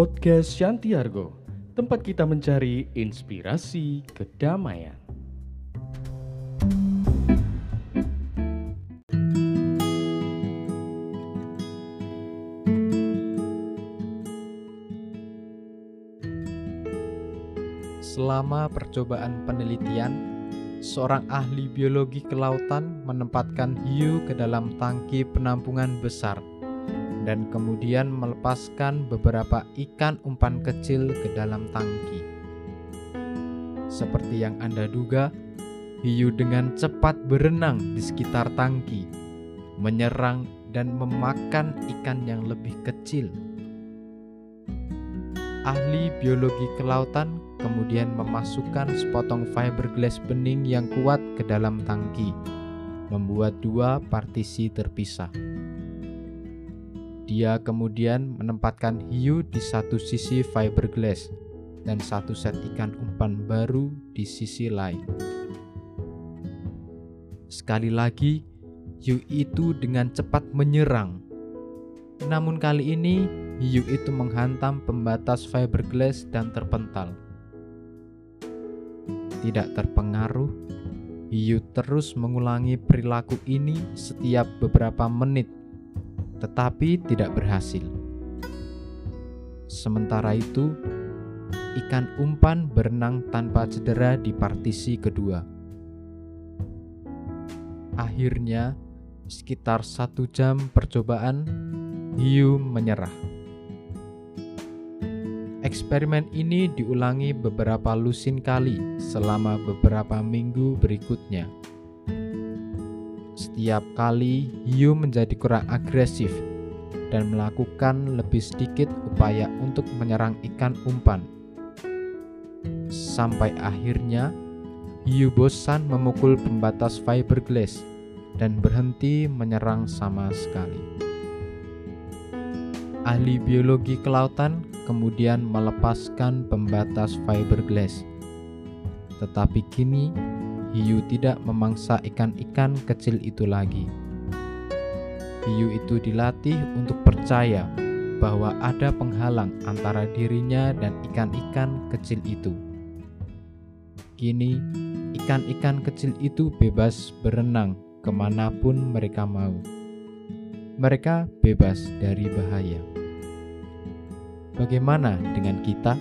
Podcast Shantiargo, tempat kita mencari inspirasi kedamaian. Selama percobaan penelitian, seorang ahli biologi kelautan menempatkan hiu ke dalam tangki penampungan besar dan kemudian melepaskan beberapa ikan umpan kecil ke dalam tangki. Seperti yang Anda duga, hiu dengan cepat berenang di sekitar tangki, menyerang dan memakan ikan yang lebih kecil. Ahli biologi kelautan kemudian memasukkan sepotong fiberglass bening yang kuat ke dalam tangki, membuat dua partisi terpisah. Dia kemudian menempatkan hiu di satu sisi fiberglass dan satu set ikan umpan baru di sisi lain. Sekali lagi, hiu itu dengan cepat menyerang. Namun kali ini, hiu itu menghantam pembatas fiberglass dan terpental. Tidak terpengaruh, hiu terus mengulangi perilaku ini setiap beberapa menit tetapi tidak berhasil. Sementara itu, ikan umpan berenang tanpa cedera di partisi kedua. Akhirnya, sekitar satu jam percobaan, hiu menyerah. Eksperimen ini diulangi beberapa lusin kali selama beberapa minggu berikutnya. Setiap kali hiu menjadi kurang agresif dan melakukan lebih sedikit upaya untuk menyerang ikan umpan. Sampai akhirnya, hiu bosan memukul pembatas fiberglass dan berhenti menyerang sama sekali. Ahli biologi kelautan kemudian melepaskan pembatas fiberglass. Tetapi kini hiu tidak memangsa ikan-ikan kecil itu lagi. Hiu itu dilatih untuk percaya bahwa ada penghalang antara dirinya dan ikan-ikan kecil itu. Kini, ikan-ikan kecil itu bebas berenang ke mana pun mereka mau. Mereka bebas dari bahaya. Bagaimana dengan kita?